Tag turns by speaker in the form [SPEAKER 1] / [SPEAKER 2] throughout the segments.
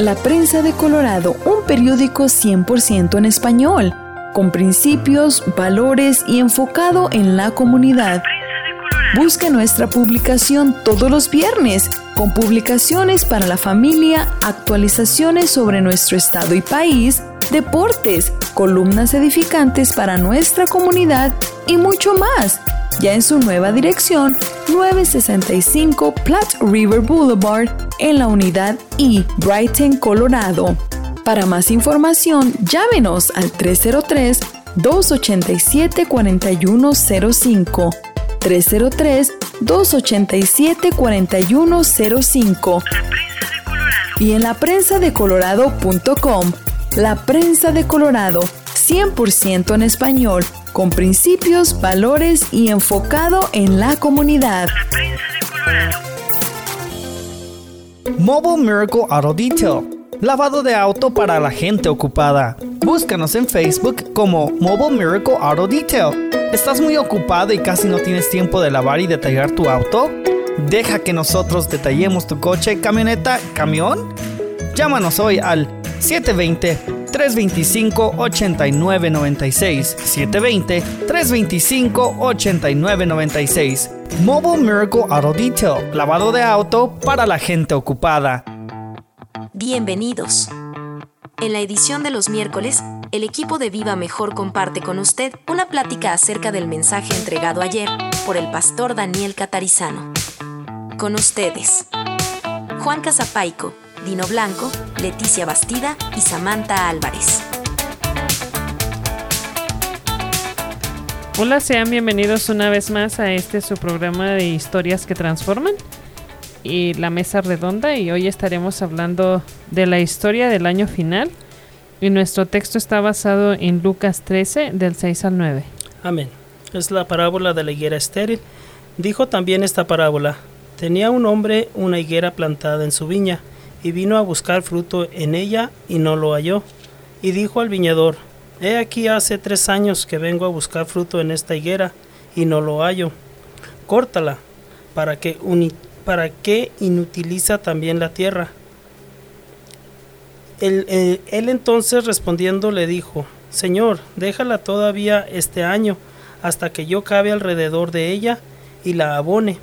[SPEAKER 1] La Prensa de Colorado, un periódico 100% en español, con principios, valores y enfocado en la comunidad. Busca nuestra publicación todos los viernes, con publicaciones para la familia, actualizaciones sobre nuestro estado y país, deportes, columnas edificantes para nuestra comunidad y mucho más. Ya en su nueva dirección, 965 Platte River Boulevard, en la unidad I, Brighton, Colorado. Para más información, llámenos al 303-287-4105. 303-287-4105. Y en la prensa de colorado.com. La prensa de Colorado, 100% en español, con principios, valores y enfocado en la comunidad.
[SPEAKER 2] Mobile Miracle Auto Detail. Lavado de auto para la gente ocupada. Búscanos en Facebook como Mobile Miracle Auto Detail. ¿Estás muy ocupado y casi no tienes tiempo de lavar y detallar tu auto? Deja que nosotros detallemos tu coche, camioneta, camión. Llámanos hoy al 720-325-8996. 720-325-8996. Mobile Miracle Auto Detail. Lavado de auto para la gente ocupada.
[SPEAKER 3] Bienvenidos. En la edición de los miércoles, el equipo de Viva Mejor comparte con usted una plática acerca del mensaje entregado ayer por el pastor Daniel Catarizano. Con ustedes, Juan Casapaico, Dino Blanco, Leticia Bastida y Samantha Álvarez.
[SPEAKER 4] Hola, sean bienvenidos una vez más a este su programa de historias que transforman y la mesa redonda y hoy estaremos hablando de la historia del año final y nuestro texto está basado en Lucas 13 del 6 al 9.
[SPEAKER 5] Amén. Es la parábola de la higuera estéril. Dijo también esta parábola. Tenía un hombre una higuera plantada en su viña y vino a buscar fruto en ella y no lo halló. Y dijo al viñador, He aquí hace tres años que vengo a buscar fruto en esta higuera y no lo hallo. Córtala, para que, para que inutiliza también la tierra. Él, entonces respondiendo le dijo, Señor, déjala todavía este año, hasta que yo cabe alrededor de ella y la abone.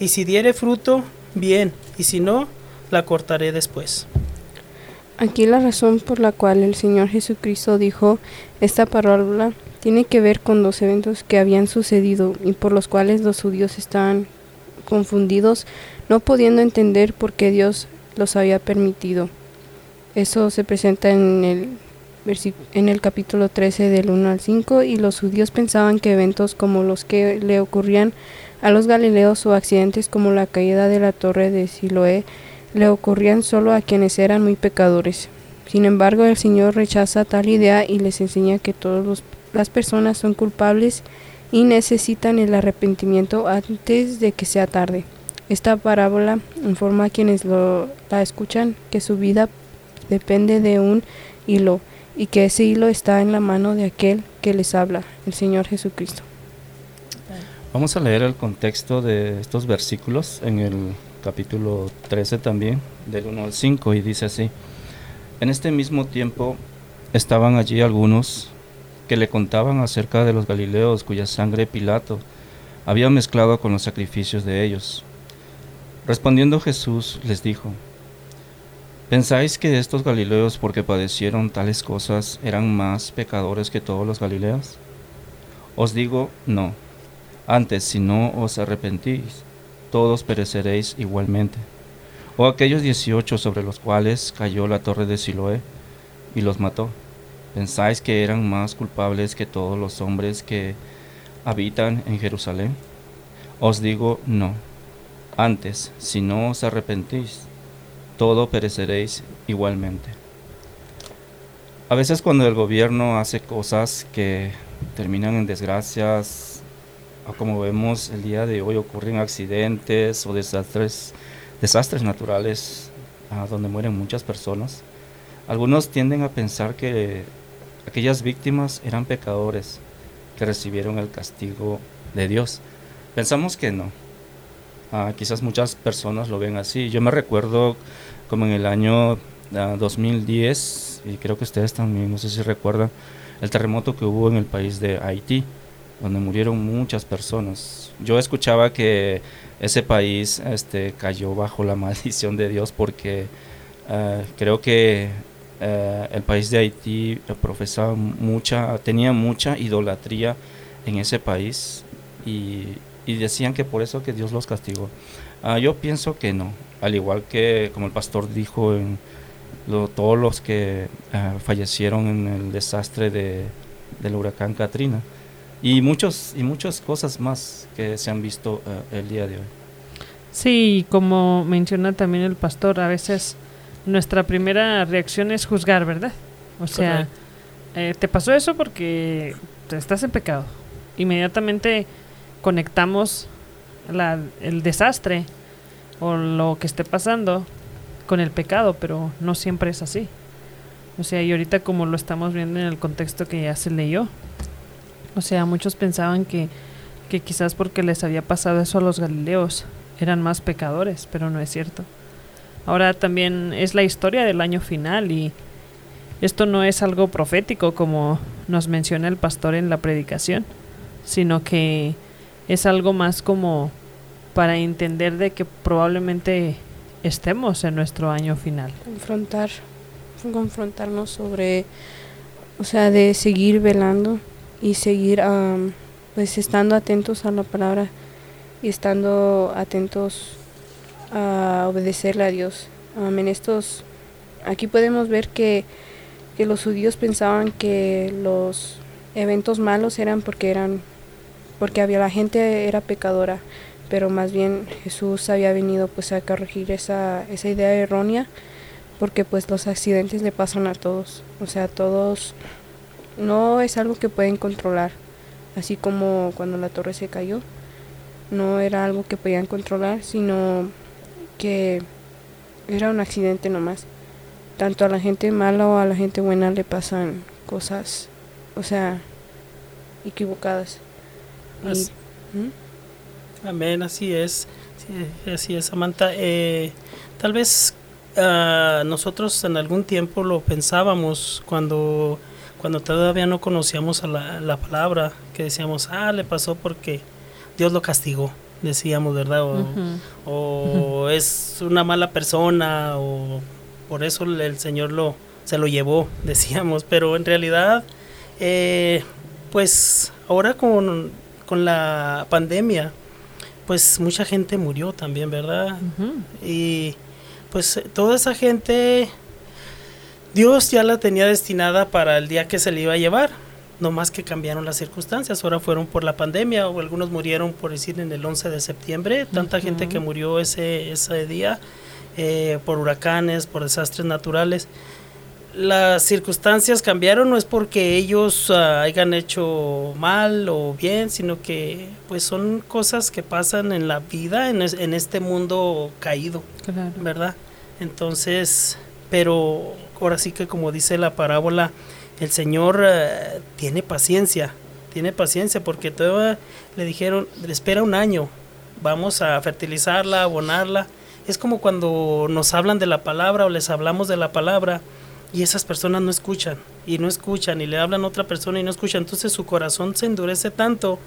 [SPEAKER 5] Y si diere fruto, bien, y si no, la cortaré después.
[SPEAKER 6] Aquí la razón por la cual el Señor Jesucristo dijo esta parábola tiene que ver con los eventos que habían sucedido y por los cuales los judíos estaban confundidos, no pudiendo entender por qué Dios los había permitido. Eso se presenta en el, en el capítulo 13 del 1 al 5 y los judíos pensaban que eventos como los que le ocurrían a los galileos o accidentes como la caída de la torre de Siloé le ocurrían solo a quienes eran muy pecadores. Sin embargo, el Señor rechaza tal idea y les enseña que todas las personas son culpables y necesitan el arrepentimiento antes de que sea tarde. Esta parábola informa a quienes la escuchan que su vida depende de un hilo y que ese hilo está en la mano de aquel que les habla, el Señor Jesucristo.
[SPEAKER 7] Vamos a leer el contexto de estos versículos en el capítulo 13 también, del 1 al 5, y dice así, en este mismo tiempo estaban allí algunos que le contaban acerca de los Galileos cuya sangre Pilato había mezclado con los sacrificios de ellos. Respondiendo Jesús les dijo, ¿Pensáis que estos Galileos, porque padecieron tales cosas, eran más pecadores que todos los Galileos? Os digo, no. Antes, si no os arrepentís, todos pereceréis igualmente. O aquellos dieciocho sobre los cuales cayó la torre de Siloé y los mató. ¿Pensáis que eran más culpables que todos los hombres que habitan en Jerusalén? Os digo, no. Antes, si no os arrepentís, todo pereceréis igualmente. A veces cuando el gobierno hace cosas que terminan en desgracias, como vemos el día de hoy ocurren accidentes o desastres, naturales a donde mueren muchas personas, algunos tienden a pensar que aquellas víctimas eran pecadores que recibieron el castigo de Dios. Pensamos que no. Ah, quizás muchas personas lo ven así. Yo me recuerdo como en el año 2010, y creo que ustedes también, no sé si recuerdan, el terremoto que hubo en el país de Haití, donde murieron muchas personas. Yo escuchaba que ese país este, cayó bajo la maldición de Dios porque eh, creo que eh, el país de Haití profesaba mucha, tenía mucha idolatría en ese país y, decían que por eso que Dios los castigó. Ah, yo pienso que no, al igual que como el pastor dijo todos los que eh, fallecieron en el desastre de, del huracán Katrina y muchos y muchas cosas más que se han visto eh, el día de hoy.
[SPEAKER 4] Sí, como menciona también el pastor, a veces nuestra primera reacción es juzgar, ¿verdad? O sea, eh, te pasó eso porque estás en pecado. Inmediatamente conectamos la, el desastre o lo que esté pasando con el pecado, pero no siempre es así. O sea, y ahorita como lo estamos viendo en el contexto que ya se leyó, o sea, muchos pensaban que, que quizás porque les había pasado eso a los galileos eran más pecadores, pero no es cierto. Ahora también es la historia del año final y esto no es algo profético como nos menciona el pastor en la predicación, sino que es algo más como para entender de que probablemente estemos en nuestro año final.
[SPEAKER 6] Confrontar, confrontarnos sobre, o sea, de seguir velando y seguir pues estando atentos a la palabra y estando atentos a obedecerle a Dios. en estos, aquí podemos ver que, que los judíos pensaban que los eventos malos eran porque eran porque había la gente era pecadora, pero más bien Jesús había venido pues a corregir esa, esa idea errónea porque pues los accidentes le pasan a todos, o sea, todos no es algo que pueden controlar, así como cuando la torre se cayó, no era algo que podían controlar, sino que era un accidente nomás. Tanto a la gente mala o a la gente buena le pasan cosas, o sea, equivocadas.
[SPEAKER 5] ¿Mm? Amén, así es, así es, Samantha. Eh, tal vez uh, nosotros en algún tiempo lo pensábamos cuando cuando todavía no conocíamos a la, la, palabra, que decíamos, ah, le pasó porque Dios lo castigó, decíamos, ¿verdad? O, es una mala persona, o por eso el Señor lo, se lo llevó, decíamos, pero en realidad, eh, pues ahora con, con, la pandemia, pues mucha gente murió también, ¿verdad? Y pues toda esa gente Dios ya la tenía destinada para el día que se le iba a llevar, no más que cambiaron las circunstancias, ahora fueron por la pandemia o algunos murieron por decir en el 11 de septiembre, tanta gente que murió ese, ese día eh, por huracanes, por desastres naturales. Las circunstancias cambiaron no es porque ellos ah, hayan hecho mal o bien, sino que pues son cosas que pasan en la vida, en, en este mundo caído, ¿verdad? Entonces, pero ahora sí que como dice la parábola, el Señor eh, tiene paciencia, tiene paciencia porque todavía le dijeron, espera un año, vamos a fertilizarla, abonarla. Es como cuando nos hablan de la palabra o les hablamos de la palabra y esas personas no escuchan y no escuchan y le hablan a otra persona y no escuchan. Entonces su corazón se endurece tanto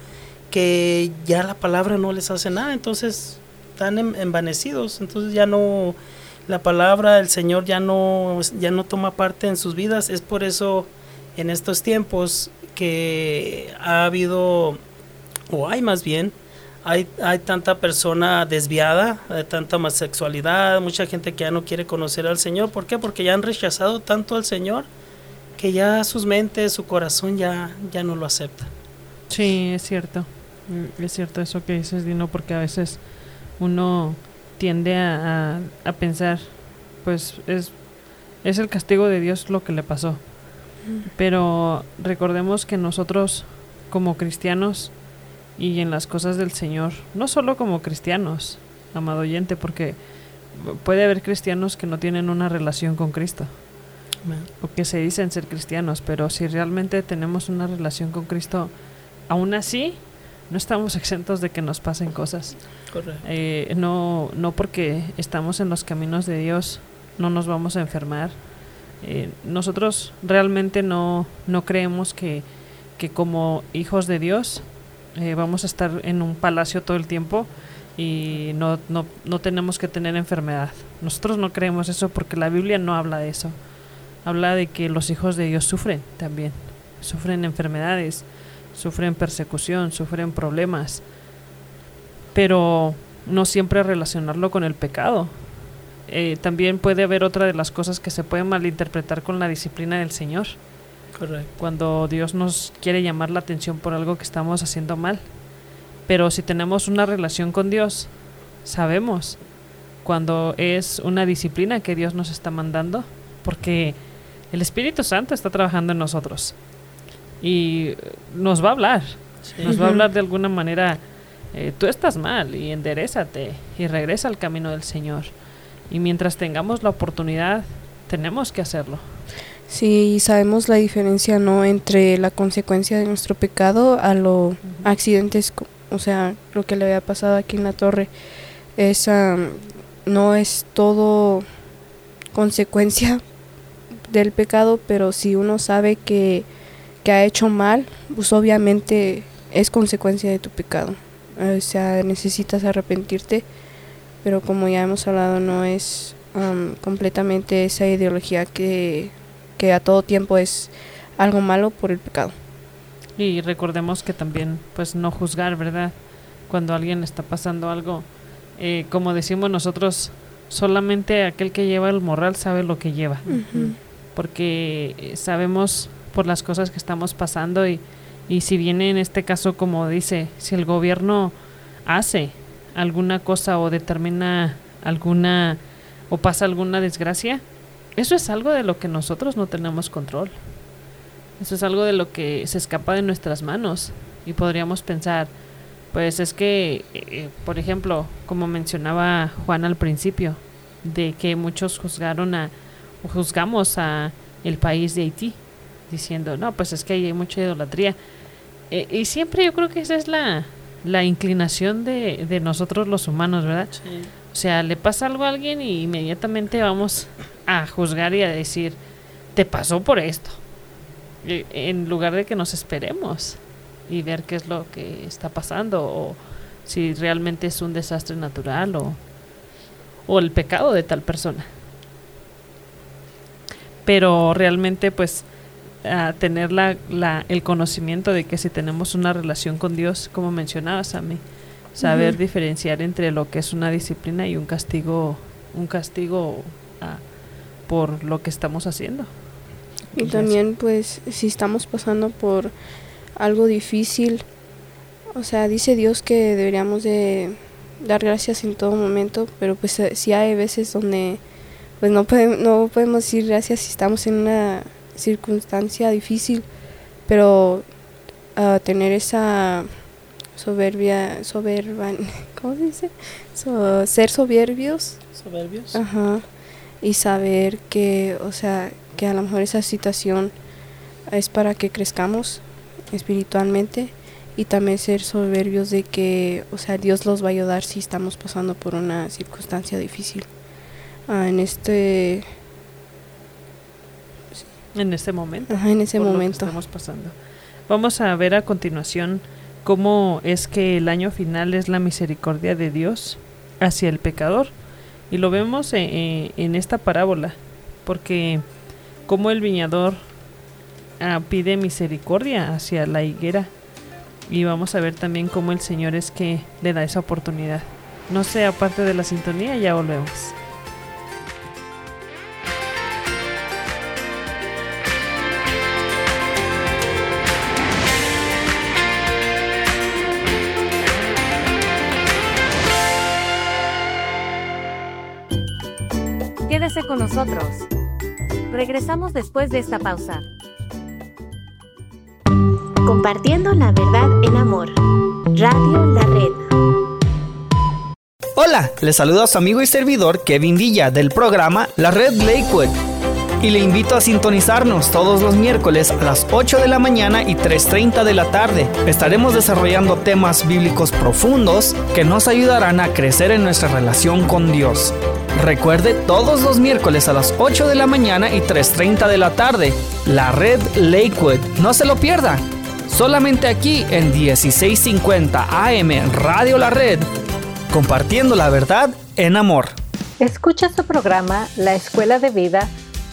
[SPEAKER 5] que ya la palabra no les hace nada. Entonces están envanecidos. Entonces ya no la palabra del Señor ya no, ya no toma parte en sus vidas. Es por eso en estos tiempos que ha habido, o hay más bien, hay, hay tanta persona desviada, hay tanta más sexualidad, mucha gente que ya no quiere conocer al Señor. ¿Por qué? Porque ya han rechazado tanto al Señor que ya sus mentes, su corazón ya, ya no lo acepta.
[SPEAKER 4] Sí, es cierto. Mm, es cierto eso que dices, Dino, porque a veces uno tiende a, a, pensar, pues es, es el castigo de Dios lo que le pasó. Pero recordemos que nosotros como cristianos y en las cosas del Señor, no solo como cristianos, amado oyente, porque puede haber cristianos que no tienen una relación con Cristo. O que se dicen ser cristianos, pero si realmente tenemos una relación con Cristo, aún así no estamos exentos de que nos pasen cosas. Eh, no, no porque estamos en los caminos de Dios no nos vamos a enfermar. Eh, nosotros realmente no, no creemos que, que como hijos de Dios eh, vamos a estar en un palacio todo el tiempo y no, no, no tenemos que tener enfermedad. Nosotros no creemos eso porque la Biblia no habla de eso. Habla de que los hijos de Dios sufren también. Sufren enfermedades, sufren persecución, sufren problemas. Pero no siempre relacionarlo con el pecado. Eh, también puede haber otra de las cosas que se puede malinterpretar con la disciplina del Señor.
[SPEAKER 5] Correcto.
[SPEAKER 4] Cuando Dios nos quiere llamar la atención por algo que estamos haciendo mal. Pero si tenemos una relación con Dios, sabemos cuando es una disciplina que Dios nos está mandando, porque el Espíritu Santo está trabajando en nosotros y nos va a hablar,
[SPEAKER 5] Sí.
[SPEAKER 4] nos va a hablar de alguna manera, eh, tú estás mal y enderezate y regresa al camino del Señor. Y mientras tengamos la oportunidad, tenemos que hacerlo.
[SPEAKER 6] Sí, sabemos la diferencia, ¿no? Entre la consecuencia de nuestro pecado a los accidentes, o sea, lo que le había pasado aquí en la torre. Es, am, no es todo consecuencia del pecado, pero si uno sabe que, que ha hecho mal, pues obviamente es consecuencia de tu pecado. O sea, necesitas arrepentirte, pero como ya hemos hablado, no es am, completamente esa ideología que que a todo tiempo es algo malo por el pecado.
[SPEAKER 4] Y recordemos que también, pues, no juzgar, ¿verdad? Cuando alguien está pasando algo, eh, como decimos nosotros, solamente aquel que lleva el morral sabe lo que lleva, porque eh, sabemos por las cosas que estamos pasando y, y si viene en este caso, como dice, si el gobierno hace alguna cosa o determina alguna o pasa alguna desgracia, eso es algo de lo que nosotros no tenemos control. Eso es algo de lo que se escapa de nuestras manos y podríamos pensar, pues es que, eh, por ejemplo, como mencionaba Juan al principio, de que muchos juzgaron a, o juzgamos a el país de Haití, diciendo, no, pues es que ahí hay mucha idolatría. Eh, y siempre yo creo que esa es la, la inclinación de, de nosotros los humanos, ¿verdad?
[SPEAKER 5] Sí.
[SPEAKER 4] O sea, le pasa algo a alguien y inmediatamente vamos a juzgar y a decir, te pasó por esto. Y- En lugar de que nos esperemos y ver qué es lo que está pasando o si realmente es un desastre natural o, o el pecado de tal persona. Pero realmente pues a tener la, la- el conocimiento de que si tenemos una relación con Dios, como mencionabas a mí, saber diferenciar entre lo que es una disciplina y un castigo, un castigo ah, por lo que estamos haciendo.
[SPEAKER 6] Y también pues si estamos pasando por algo difícil, o sea, dice Dios que deberíamos de dar gracias en todo momento, pero pues eh, sí hay veces donde pues no podemos, no podemos decir gracias si estamos en una circunstancia difícil, pero ah, tener esa soberbia, soberba, ¿cómo se dice? So- ser soberbios
[SPEAKER 5] Soberbios.
[SPEAKER 6] Ajá. Y saber que, o sea, que a lo mejor esa situación es para que crezcamos espiritualmente y también ser soberbios de que, o sea, Dios los va a ayudar si estamos pasando por una circunstancia difícil. Ah, en este,
[SPEAKER 4] En este momento.
[SPEAKER 6] ajá, en ese
[SPEAKER 4] por lo que
[SPEAKER 6] momento.
[SPEAKER 4] estamos pasando. Vamos a ver a continuación cómo es que el año final es la misericordia de Dios hacia el pecador. Y lo vemos eh, eh, en esta parábola, porque como el viñador ah, pide misericordia hacia la higuera. Y vamos a ver también cómo el Señor es que le da esa oportunidad. No sea parte de la sintonía, ya volvemos.
[SPEAKER 8] Quédese con nosotros. Regresamos después de esta pausa.
[SPEAKER 9] Compartiendo la verdad en amor. Radio La Red.
[SPEAKER 2] Hola, les saluda a su amigo y servidor Kevin Villa del programa La Red Lakewood. Y le invito a sintonizarnos todos los miércoles a las 8 de la mañana y 3.30 de la tarde. Estaremos desarrollando temas bíblicos profundos que nos ayudarán a crecer en nuestra relación con Dios. Recuerde todos los miércoles a las 8 de la mañana y 3.30 de la tarde, la red Lakewood. No se lo pierda. Solamente aquí en 1650 AM Radio La Red, compartiendo la verdad en amor.
[SPEAKER 10] Escucha su programa La Escuela de Vida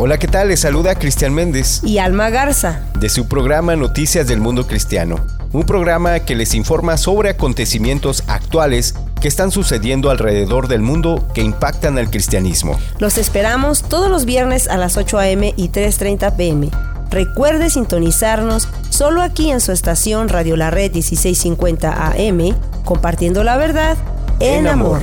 [SPEAKER 11] Hola, ¿qué tal? Les saluda Cristian Méndez
[SPEAKER 12] y Alma Garza
[SPEAKER 11] de su programa Noticias del Mundo Cristiano, un programa que les informa sobre acontecimientos actuales que están sucediendo alrededor del mundo que impactan al cristianismo.
[SPEAKER 12] Los esperamos todos los viernes a las 8 a.m. y 3.30 p.m. Recuerde sintonizarnos solo aquí en su estación Radio La Red 1650 AM, compartiendo la verdad en, amor.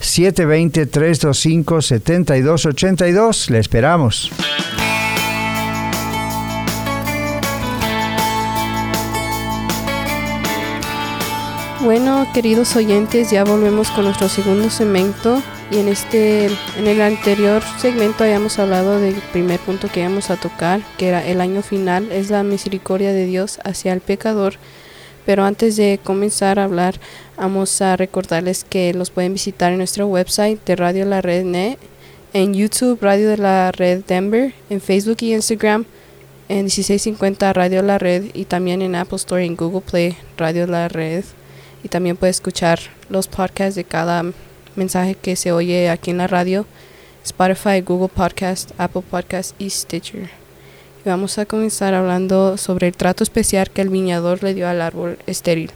[SPEAKER 13] 720-325-7282. Le esperamos.
[SPEAKER 6] Bueno, queridos oyentes, ya volvemos con nuestro segundo segmento y en este en el anterior segmento hayamos hablado del primer punto que íbamos a tocar, que era el año final, es la misericordia de Dios hacia el pecador. Pero antes de comenzar a hablar, vamos a recordarles que los pueden visitar en nuestro website de Radio La Red Net, en YouTube Radio de la Red Denver, en Facebook y Instagram en 1650 Radio La Red y también en Apple Store y en Google Play Radio La Red. Y también puede escuchar los podcasts de cada mensaje que se oye aquí en la radio, Spotify, Google Podcast, Apple Podcast y Stitcher. Y vamos a comenzar hablando sobre el trato especial que el viñador le dio al árbol estéril.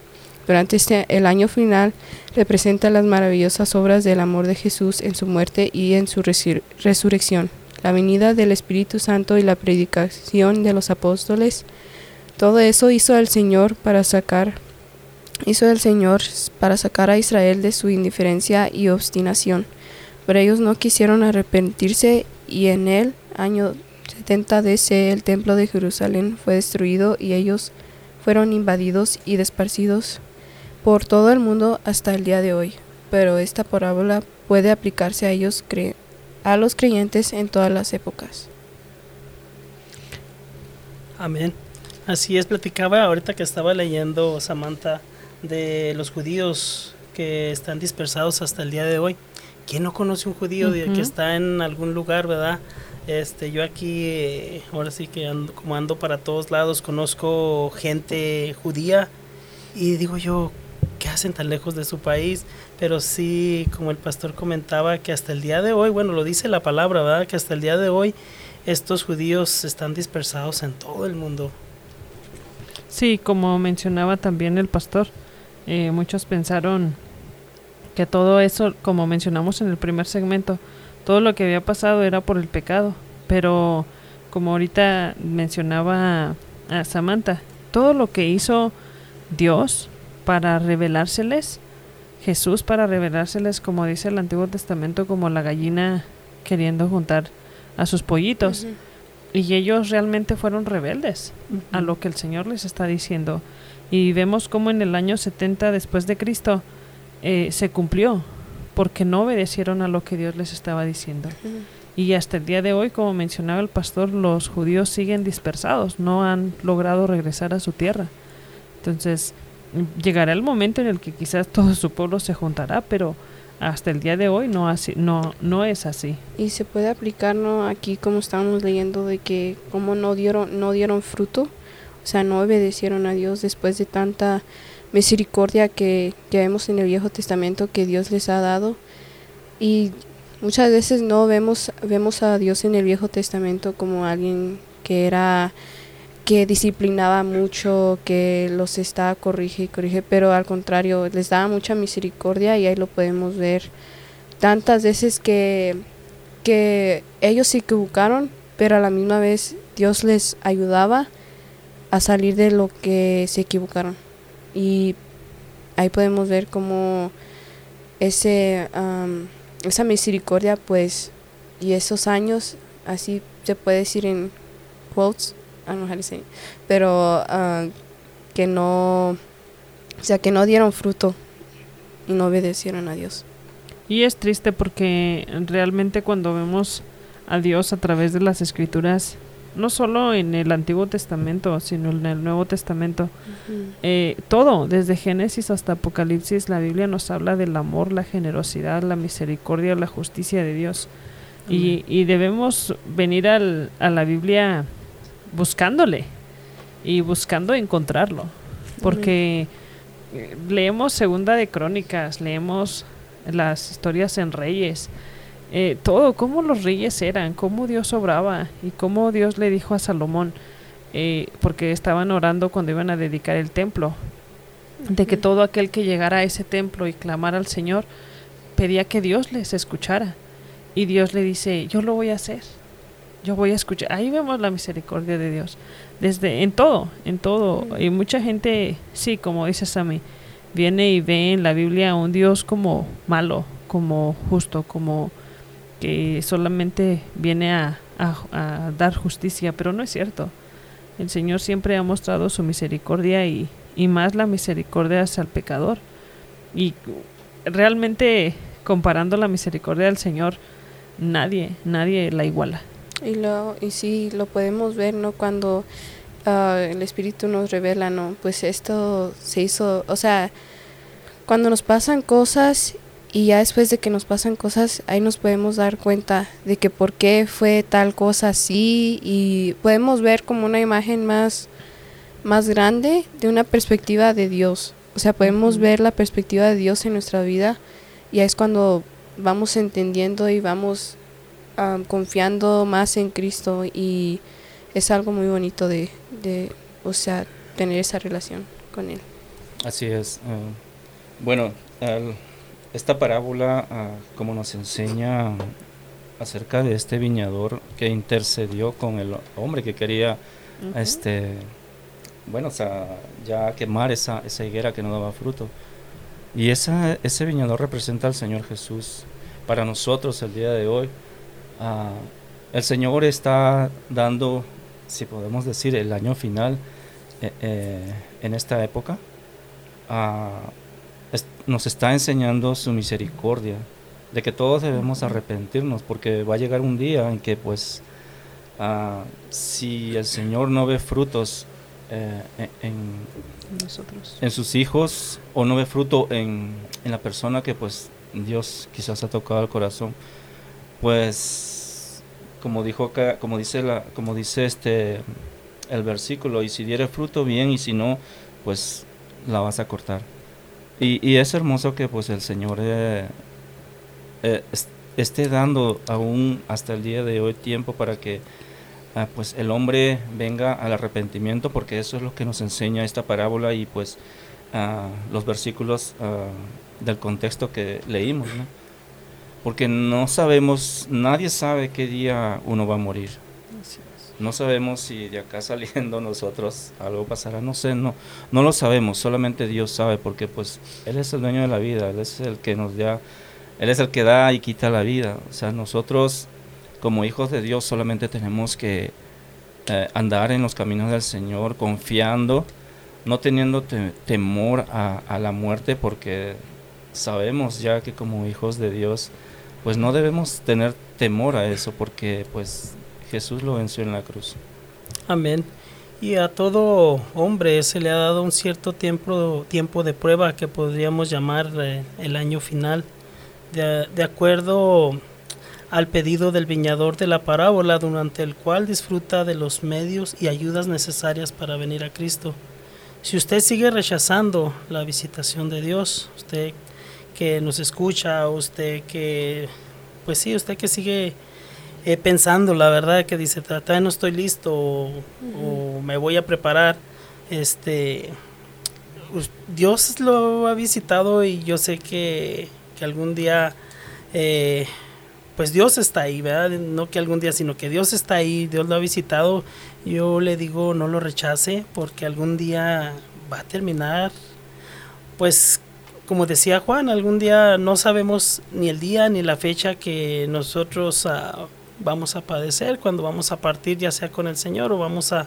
[SPEAKER 6] Durante este, el año final representa las maravillosas obras del amor de Jesús en su muerte y en su resurrección, la venida del Espíritu Santo y la predicación de los apóstoles. Todo eso hizo el Señor para sacar hizo el Señor para sacar a Israel de su indiferencia y obstinación. Pero ellos no quisieron arrepentirse y en el año 70 DC el templo de Jerusalén fue destruido y ellos fueron invadidos y desparcidos por todo el mundo hasta el día de hoy. Pero esta parábola puede aplicarse a ellos a los creyentes en todas las épocas.
[SPEAKER 5] Amén. Así es, platicaba ahorita que estaba leyendo Samantha de los judíos que están dispersados hasta el día de hoy. ¿Quién no conoce un judío que está en algún lugar, verdad? Este, yo aquí, eh, ahora sí que ando, como ando para todos lados, conozco gente judía y digo yo, ¿qué hacen tan lejos de su país? Pero sí, como el pastor comentaba, que hasta el día de hoy, bueno, lo dice la palabra, ¿verdad? Que hasta el día de hoy estos judíos están dispersados en todo el mundo.
[SPEAKER 4] Sí, como mencionaba también el pastor, eh, muchos pensaron que todo eso, como mencionamos en el primer segmento, todo lo que había pasado era por el pecado, pero como ahorita mencionaba a Samantha, todo lo que hizo Dios para revelárseles, Jesús para revelárseles, como dice el Antiguo Testamento, como la gallina queriendo juntar a sus pollitos. Y ellos realmente fueron rebeldes a lo que el Señor les está diciendo. Y vemos como en el año 70 después de Cristo eh, se cumplió, porque no obedecieron a lo que Dios les estaba diciendo. Y hasta el día de hoy, como mencionaba el pastor, los judíos siguen dispersados, no han logrado regresar a su tierra. Entonces, llegará el momento en el que quizás todo su pueblo se juntará, pero hasta el día de hoy no así no no es así
[SPEAKER 6] y se puede aplicar no aquí como estábamos leyendo de que como no dieron no dieron fruto o sea no obedecieron a Dios después de tanta misericordia que, que vemos en el Viejo Testamento que Dios les ha dado y muchas veces no vemos vemos a Dios en el Viejo Testamento como alguien que era que disciplinaba mucho, que los estaba corrige y corrige, pero al contrario, les daba mucha misericordia y ahí lo podemos ver tantas veces que, que ellos se equivocaron, pero a la misma vez Dios les ayudaba a salir de lo que se equivocaron. Y ahí podemos ver cómo ese, esa misericordia, pues, y esos años, así se puede decir en quotes, pero uh, que no, o sea, que no dieron fruto y no obedecieron a Dios.
[SPEAKER 4] Y es triste porque realmente cuando vemos a Dios a través de las escrituras, no solo en el Antiguo Testamento, sino en el Nuevo Testamento, eh, todo, desde Génesis hasta Apocalipsis, la Biblia nos habla del amor, la generosidad, la misericordia, la justicia de Dios. Y, y, debemos venir al, a la Biblia buscándole y buscando encontrarlo. Porque leemos Segunda de Crónicas, leemos las historias en Reyes, eh, todo, cómo los reyes eran, cómo Dios obraba y cómo Dios le dijo a Salomón, eh, porque estaban orando cuando iban a dedicar el templo, de que todo aquel que llegara a ese templo y clamara al Señor, pedía que Dios les escuchara. Y Dios le dice, yo lo voy a hacer yo voy a escuchar. Ahí vemos la misericordia de Dios. Desde en todo, en todo. Y mucha gente, sí, como dice Sammy, viene y ve en la Biblia a un Dios como malo, como justo, como solamente viene a, a, dar justicia, pero no es cierto. El Señor siempre ha mostrado su misericordia y, y más la misericordia hacia el pecador. Y realmente comparando la misericordia del Señor, nadie, nadie la iguala.
[SPEAKER 6] Y, lo, y sí, lo podemos ver, ¿no? Cuando ah, el Espíritu nos revela, ¿no? Pues esto se hizo, o sea, cuando nos pasan cosas y ya después de que nos pasan cosas, ahí nos podemos dar cuenta de que por qué fue tal cosa así y podemos ver como una imagen más, más grande de una perspectiva de Dios. O sea, podemos ver la perspectiva de Dios en nuestra vida y ahí es cuando vamos entendiendo y vamos confiando más en Cristo y es algo muy bonito de, de, o sea, tener esa relación con Él.
[SPEAKER 7] Así es. Eh, bueno, esta parábola, ah, como nos enseña acerca de este viñador que intercedió con el hombre que quería, este, bueno, o sea, ya quemar esa, esa higuera que no daba fruto. Y esa, ese viñador representa al Señor Jesús para nosotros el día de hoy. Ah, el Señor está dando, si podemos decir, el año final eh, eh, en esta época. Nos está enseñando su misericordia, de que todos debemos arrepentirnos, porque va a llegar un día en que, pues, ah, si el Señor no ve frutos eh, en, en sus hijos o no ve fruto en, en la persona que, pues, Dios quizás ha tocado el corazón, pues como dijo acá, como dice la, como dice este el versículo, y si diere fruto bien y si no, pues la vas a cortar. Y, es hermoso que pues el Señor eh, eh, esté dando aún hasta el día de hoy tiempo para que ah, pues el hombre venga al arrepentimiento, porque eso es lo que nos enseña esta parábola y pues ah, los versículos ah, del contexto que leímos, ¿no? porque no sabemos, nadie sabe qué día uno va a morir. No sabemos si de acá saliendo nosotros algo pasará, no sé, no, no lo sabemos, solamente Dios sabe, porque pues Él es el dueño de la vida, Él es el que nos da, Él es el que da y quita la vida. O sea, nosotros como hijos de Dios solamente tenemos que eh, andar en los caminos del Señor, confiando, no teniendo temor a, a la muerte, porque sabemos ya que como hijos de Dios, pues no debemos tener temor a eso, porque pues Jesús lo venció en la cruz.
[SPEAKER 5] Amén. Y a todo hombre se le ha dado un cierto tiempo, tiempo de prueba que podríamos llamar eh, el año final, de, de acuerdo al pedido del viñador de la parábola, durante el cual disfruta de los medios y ayudas necesarias para venir a Cristo. Si usted sigue rechazando la visitación de Dios, usted que nos escucha, usted que, pues sí, usted que sigue eh, pensando, la verdad, que dice, todavía no estoy listo o, me voy a preparar, este, Dios lo ha visitado y yo sé que, que algún día, eh, pues Dios está ahí, ¿verdad? No que algún día, sino que Dios está ahí, Dios lo ha visitado. Yo le digo, no lo rechace, porque algún día va a terminar, pues como decía Juan, algún día no sabemos ni el día ni la fecha que nosotros uh, vamos a padecer cuando vamos a partir ya sea con el Señor o vamos a,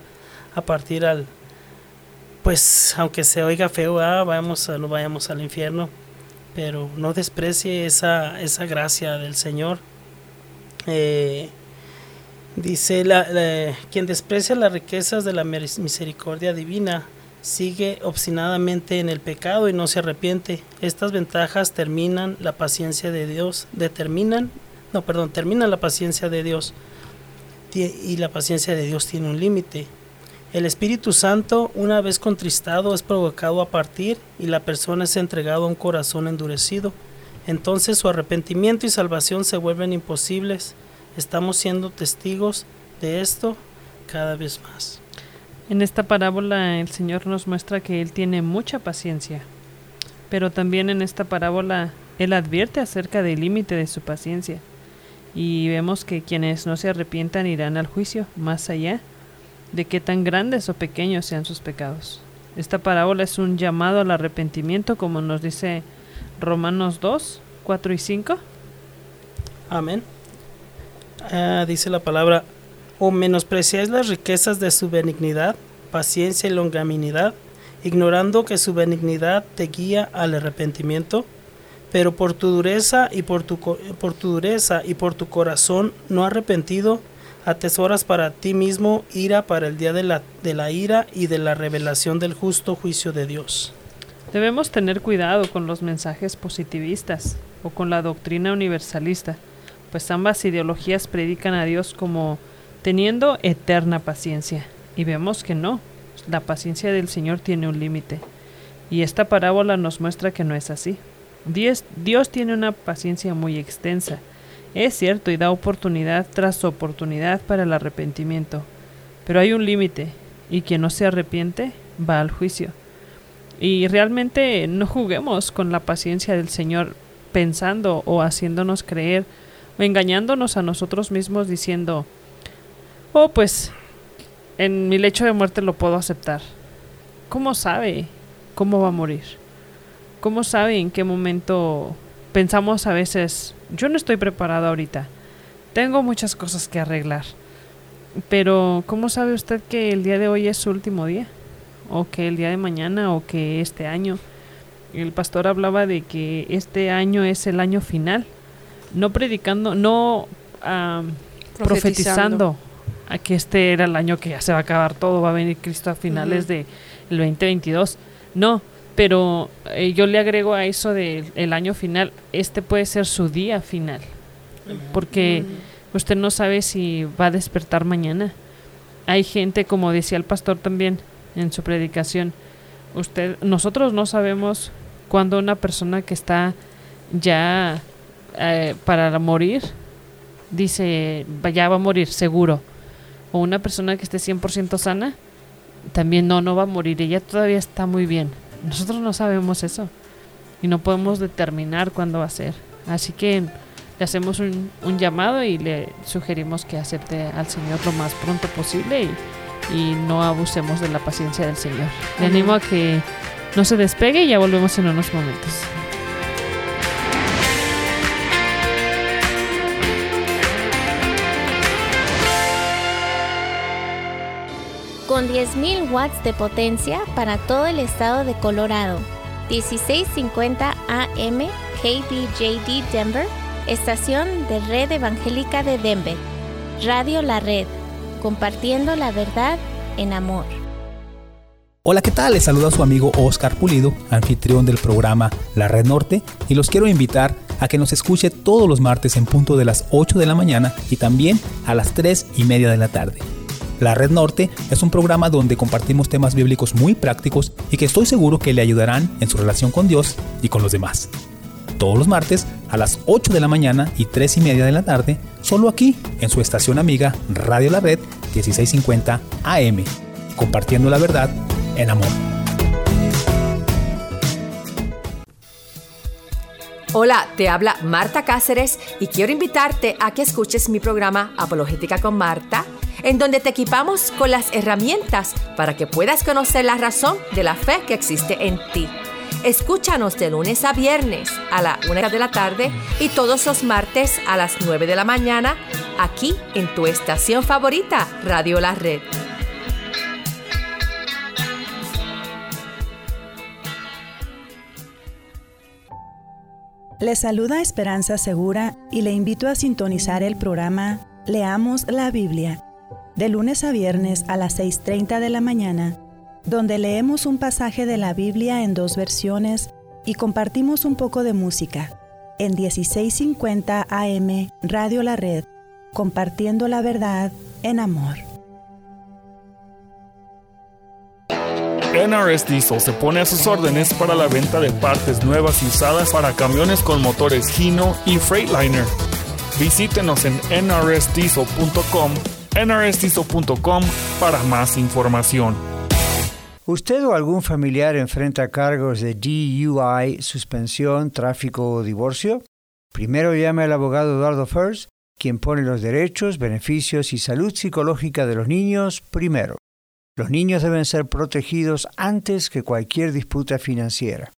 [SPEAKER 5] a partir al pues aunque se oiga feo ah, vamos a, no vayamos al infierno pero no desprecie esa, esa gracia del Señor eh, dice la, la, quien desprecia las riquezas de la misericordia divina sigue obstinadamente en el pecado y no se arrepiente. Estas ventajas terminan la paciencia de Dios, determinan no, perdón, termina la paciencia de Dios. Y la paciencia de Dios tiene un límite. El Espíritu Santo, una vez contristado, es provocado a partir y la persona es entregada a un corazón endurecido. Entonces su arrepentimiento y salvación se vuelven imposibles. Estamos siendo testigos de esto cada vez más.
[SPEAKER 4] En esta parábola el Señor nos muestra que Él tiene mucha paciencia, pero también en esta parábola Él advierte acerca del límite de su paciencia y vemos que quienes no se arrepientan irán al juicio, más allá de qué tan grandes o pequeños sean sus pecados. Esta parábola es un llamado al arrepentimiento, como nos dice Romanos 2, 4 y 5.
[SPEAKER 5] Amén. Ah, dice la palabra, o menospreciáis las riquezas de su benignidad, paciencia y longanimidad, ignorando que su benignidad te guía al arrepentimiento pero por tu dureza y por tu, por tu dureza y por tu corazón no arrepentido, atesoras para ti mismo ira para el día de la, de la ira y de la revelación del justo juicio de Dios.
[SPEAKER 4] Debemos tener cuidado con los mensajes positivistas o con la doctrina universalista, pues ambas ideologías predican a Dios como teniendo eterna paciencia, y vemos que no, la paciencia del Señor tiene un límite, y esta parábola nos muestra que no es así. Dios, tiene una paciencia muy extensa, es cierto, y da oportunidad tras oportunidad para el arrepentimiento, pero hay un límite, y quien no se arrepiente va al juicio. Y realmente no juguemos con la paciencia del Señor pensando o haciéndonos creer o engañándonos a nosotros mismos diciendo, oh pues, en mi lecho de muerte lo puedo aceptar. ¿Cómo sabe cómo va a morir? ¿Cómo sabe en qué momento pensamos a veces, yo no estoy preparado ahorita, tengo muchas cosas que arreglar? Pero ¿cómo sabe usted que el día de hoy es su último día? ¿O que el día de mañana? ¿O que este año? El pastor hablaba de que este año es el año final. No predicando, no um, profetizando a que este era el año que ya se va a acabar todo, va a venir Cristo a finales uh -huh. del 2022. No, pero eh, yo le agrego a eso del el año final, este puede ser su día final, porque usted no sabe si va a despertar mañana. Hay gente, como decía el pastor también en su predicación, usted, nosotros no sabemos cuándo una persona que está ya eh, para morir dice, ya va a morir seguro, o una persona que esté 100% sana, también no, no va a morir, ella todavía está muy bien nosotros no sabemos eso y no podemos determinar cuándo va a ser. Así que le hacemos un, un, llamado y le sugerimos que acepte al Señor lo más pronto posible y, y no abusemos de la paciencia del Señor. Le animo a que no se despegue y ya volvemos en unos momentos.
[SPEAKER 9] Con 10.000 watts de potencia para todo el estado de Colorado. 1650 AM KBJD Denver, estación de Red Evangélica de Denver. Radio La Red, compartiendo la verdad en amor.
[SPEAKER 14] Hola, ¿qué tal? Les saluda su amigo Oscar Pulido, anfitrión del programa La Red Norte, y los quiero invitar a que nos escuche todos los martes en punto de las 8 de la mañana y también a las 3 y media de la tarde. La Red Norte es un programa donde compartimos temas bíblicos muy prácticos y que estoy seguro que le ayudarán en su relación con Dios y con los demás. Todos los martes a las 8 de la mañana y 3 y media de la tarde, solo aquí en su estación amiga Radio La Red 1650 AM, compartiendo la verdad en amor.
[SPEAKER 15] Hola, te habla Marta Cáceres y quiero invitarte a que escuches mi programa Apologética con Marta, en donde te equipamos con las herramientas para que puedas conocer la razón de la fe que existe en ti. Escúchanos de lunes a viernes a la una de la tarde y todos los martes a las 9 de la mañana aquí en tu estación favorita, Radio La Red.
[SPEAKER 16] Le saluda Esperanza Segura y le invito a sintonizar el programa Leamos la Biblia, de lunes a viernes a las 6.30 de la mañana, donde leemos un pasaje de la Biblia en dos versiones y compartimos un poco de música. En 1650 AM Radio La Red, compartiendo la verdad en amor.
[SPEAKER 17] NRS Diesel se pone a sus órdenes para la venta de partes nuevas y usadas para camiones con motores Hino y Freightliner. Visítenos en nrsdiesel.com, nrsdiesel.com para más información.
[SPEAKER 13] ¿Usted o algún familiar enfrenta cargos de DUI, suspensión, tráfico o divorcio? Primero llame al abogado Eduardo First, quien pone los derechos, beneficios y salud psicológica de los niños primero. Los niños deben ser protegidos antes que cualquier disputa financiera.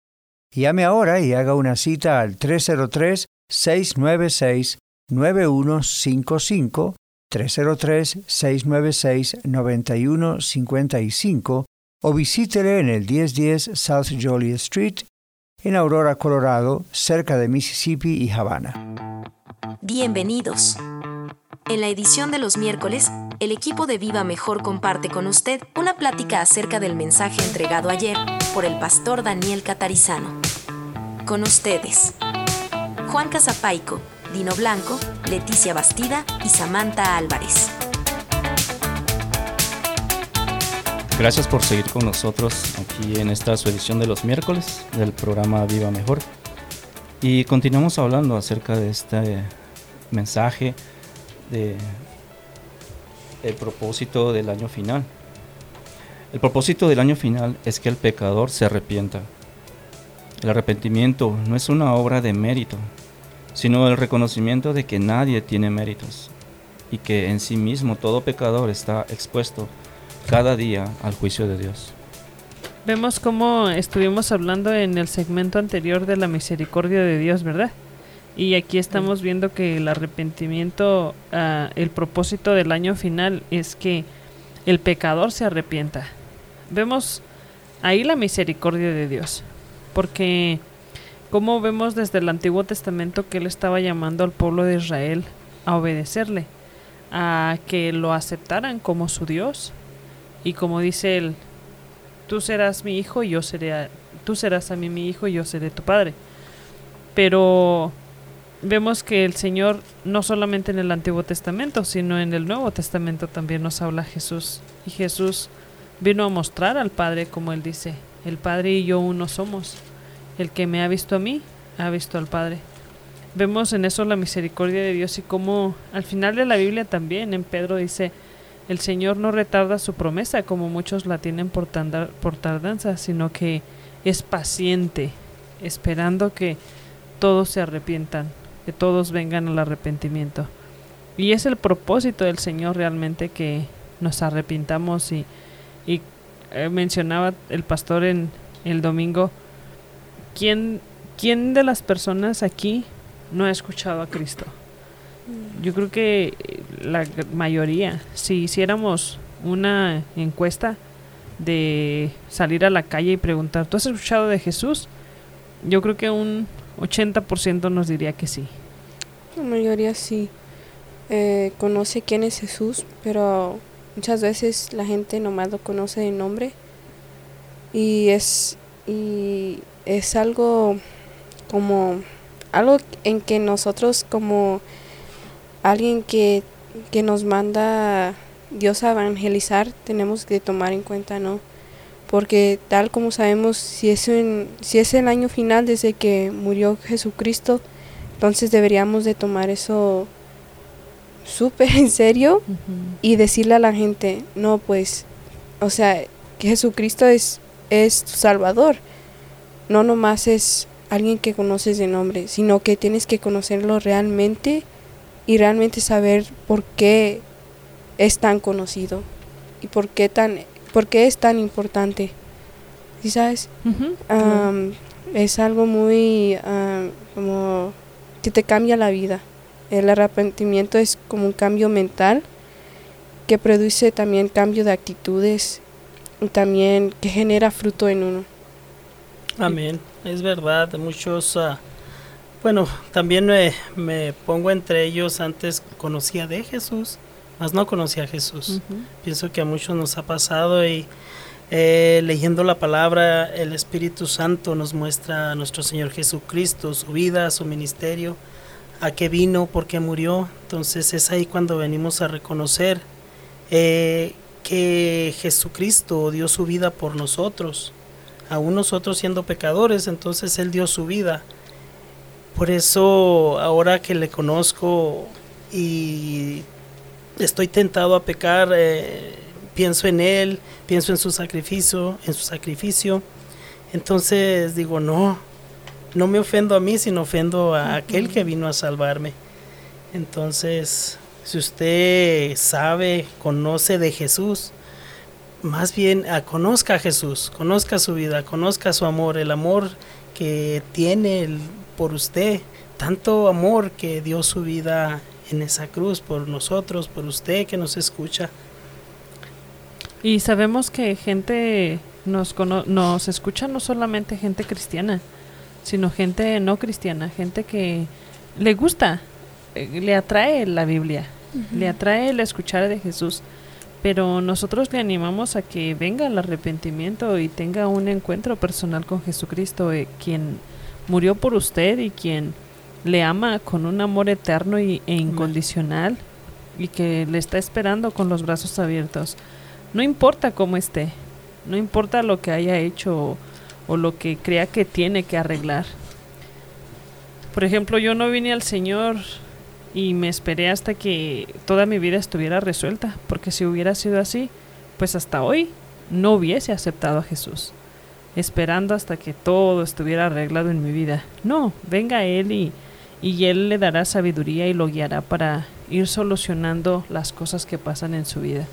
[SPEAKER 13] Llame ahora y haga una cita al 303-696-9155, 303-696-9155 o visítele en el 1010 South Joliet Street, en Aurora, Colorado, cerca de Mississippi y Havana.
[SPEAKER 3] Bienvenidos. En la edición de los miércoles, el equipo de Viva Mejor comparte con usted una plática acerca del mensaje entregado ayer por el pastor Daniel Catarizano. Con ustedes, Juan Casapaico, Dino Blanco, Leticia Bastida y Samantha Álvarez.
[SPEAKER 7] Gracias por seguir con nosotros aquí en esta su edición de los miércoles del programa Viva Mejor. Y continuamos hablando acerca de este mensaje de el propósito del año final. El propósito del año final es que el pecador se arrepienta. El arrepentimiento no es una obra de mérito, sino el reconocimiento de que nadie tiene méritos y que en sí mismo todo pecador está expuesto cada día al juicio de Dios.
[SPEAKER 4] Vemos cómo estuvimos hablando en el segmento anterior de la misericordia de Dios, ¿verdad? Y aquí estamos viendo que el arrepentimiento, uh, el propósito del año final es que el pecador se arrepienta. Vemos ahí la misericordia de Dios, porque como vemos desde el Antiguo Testamento que Él estaba llamando al pueblo de Israel a obedecerle, a que lo aceptaran como su Dios, y como dice Él, tú serás mi hijo y yo seré, tú serás a mí mi hijo y yo seré tu padre. Pero vemos que el Señor no solamente en el Antiguo Testamento, sino en el Nuevo Testamento también nos habla Jesús. Y Jesús vino a mostrar al Padre, como Él dice, el Padre y yo uno somos. El que me ha visto a mí, ha visto al Padre. Vemos en eso la misericordia de Dios y como al final de la Biblia también, en Pedro dice, el Señor no retarda su promesa como muchos la tienen por, por tardanza, sino que es paciente, esperando que todos se arrepientan que todos vengan al arrepentimiento. Y es el propósito del Señor realmente que nos arrepintamos y, y eh, mencionaba el pastor en el domingo, ¿quién, ¿quién de las personas aquí no ha escuchado a Cristo? Yo creo que la mayoría, si hiciéramos una encuesta de salir a la calle y preguntar, ¿tú has escuchado de Jesús? Yo creo que un 80% nos diría que sí.
[SPEAKER 6] La mayoría sí. Eh, conoce quién es Jesús, pero muchas veces la gente nomás lo conoce de nombre y es y es algo como algo en que nosotros como alguien que, que nos manda Dios a evangelizar tenemos que tomar en cuenta, ¿no? Porque tal como sabemos, si es, si es el año final desde que murió Jesucristo, entonces deberíamos de tomar eso súper en serio y decirle a la gente, no, pues, o sea, que Jesucristo es, es tu Salvador. No nomás es alguien que conoces de nombre, sino que tienes que conocerlo realmente y realmente saber por qué es tan conocido y por qué, tan, por qué es tan importante. ¿Sí sabes? es algo muy como que te cambia la vida. El arrepentimiento es como un cambio mental que produce también cambio de actitudes y también que genera fruto en uno.
[SPEAKER 5] Amén, es verdad, muchos, uh, bueno, también me, me, pongo entre ellos, antes conocía de Jesús, más no conocía a Jesús. Pienso que a muchos nos ha pasado y eh, leyendo la palabra, el Espíritu Santo nos muestra a nuestro Señor Jesucristo, su vida, su ministerio, a qué vino, por qué murió. Entonces es ahí cuando venimos a reconocer eh, que Jesucristo dio su vida por nosotros, aún nosotros siendo pecadores, entonces Él dio su vida. Por eso ahora que le conozco y estoy tentado a pecar, eh, pienso en Él, pienso en su sacrificio, en su sacrificio. Entonces digo, no, no me ofendo a mí, sino ofendo a aquel que vino a salvarme. Entonces, si usted sabe, conoce de Jesús, más bien ah, conozca a Jesús, conozca su vida, conozca su amor, el amor que tiene por usted, tanto amor que dio su vida en esa cruz por nosotros, por usted que nos escucha.
[SPEAKER 4] Y sabemos que gente nos, nos escucha no solamente gente cristiana, sino gente no cristiana, gente que le gusta, eh, le atrae la Biblia, le atrae el escuchar de Jesús. Pero nosotros le animamos a que venga al arrepentimiento y tenga un encuentro personal con Jesucristo, eh, quien murió por usted y quien le ama con un amor eterno y, e incondicional y que le está esperando con los brazos abiertos. No importa cómo esté, no importa lo que haya hecho o, lo que crea que tiene que arreglar. Por ejemplo, yo no vine al Señor y me esperé hasta que toda mi vida estuviera resuelta, porque si hubiera sido así, pues hasta hoy no hubiese aceptado a Jesús, esperando hasta que todo estuviera arreglado en mi vida. No, venga Él y y Él le dará sabiduría y lo guiará para ir solucionando las cosas que pasan en su vida.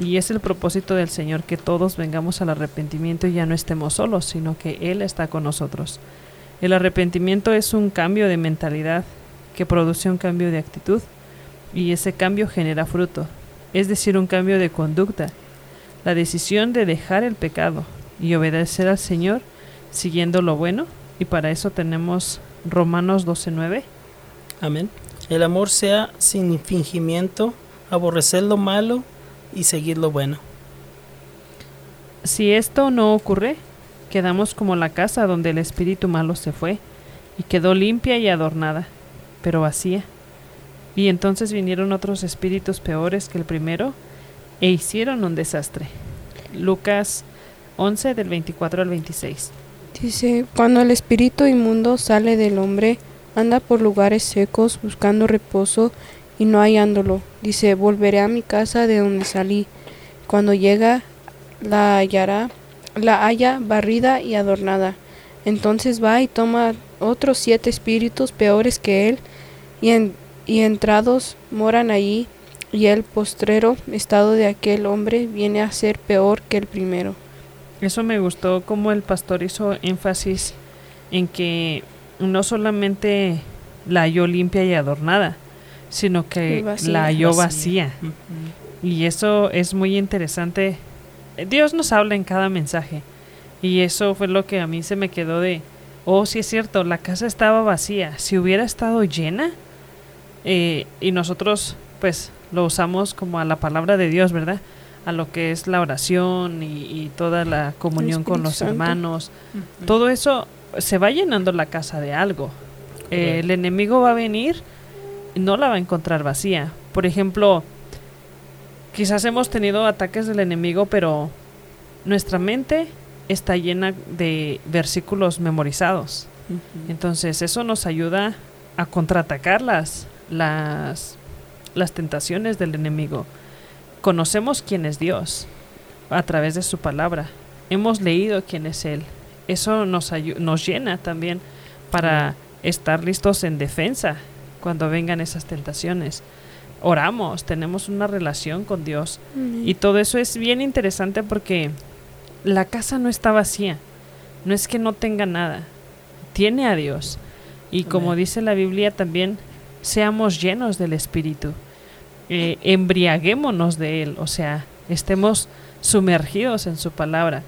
[SPEAKER 4] Y es el propósito del Señor que todos vengamos al arrepentimiento y ya no estemos solos, sino que Él está con nosotros. El arrepentimiento es un cambio de mentalidad que produce un cambio de actitud y ese cambio genera fruto, es decir, un cambio de conducta, la decisión de dejar el pecado y obedecer al Señor siguiendo lo bueno y para eso tenemos Romanos 12:9.
[SPEAKER 5] Amén. El amor sea sin fingimiento, aborrecer lo malo y seguir lo bueno.
[SPEAKER 4] Si esto no ocurre, quedamos como la casa donde el espíritu malo se fue y quedó limpia y adornada, pero vacía. Y entonces vinieron otros espíritus peores que el primero e hicieron un desastre. Lucas 11 del 24 al 26.
[SPEAKER 6] Dice, cuando el espíritu inmundo sale del hombre, anda por lugares secos buscando reposo y no hallándolo. Dice, volveré a mi casa de donde salí. Cuando llega, la hallará, la halla barrida y adornada. Entonces va y toma otros siete espíritus peores que él, y, en, y entrados moran allí, y el postrero estado de aquel hombre viene a ser peor que el primero.
[SPEAKER 4] Eso me gustó como el pastor hizo énfasis en que no solamente la halló limpia y adornada, sino que la halló vacía. Y eso es muy interesante. Dios nos habla en cada mensaje. Y eso fue lo que a mí se me quedó de, oh, sí es cierto, la casa estaba vacía. Si hubiera estado llena, eh, y nosotros pues lo usamos como a la palabra de Dios, ¿verdad? A lo que es la oración y, toda la comunión con los hermanos. Todo eso se va llenando la casa de algo. Eh, el enemigo va a venir y no la va a encontrar vacía. Por ejemplo, quizás hemos tenido ataques del enemigo, pero nuestra mente está llena de versículos memorizados. Entonces eso nos ayuda a contraatacar las, las, tentaciones del enemigo. Conocemos quién es Dios a través de su palabra. Hemos leído quién es Él. Eso nos, nos llena también para estar listos en defensa cuando vengan esas tentaciones. Oramos, tenemos una relación con Dios. Y todo eso es bien interesante porque la casa no está vacía. No es que no tenga nada. Tiene a Dios. Y como dice la Biblia también, seamos llenos del Espíritu. Eh, embriaguémonos de Él. O sea, estemos sumergidos en su palabra.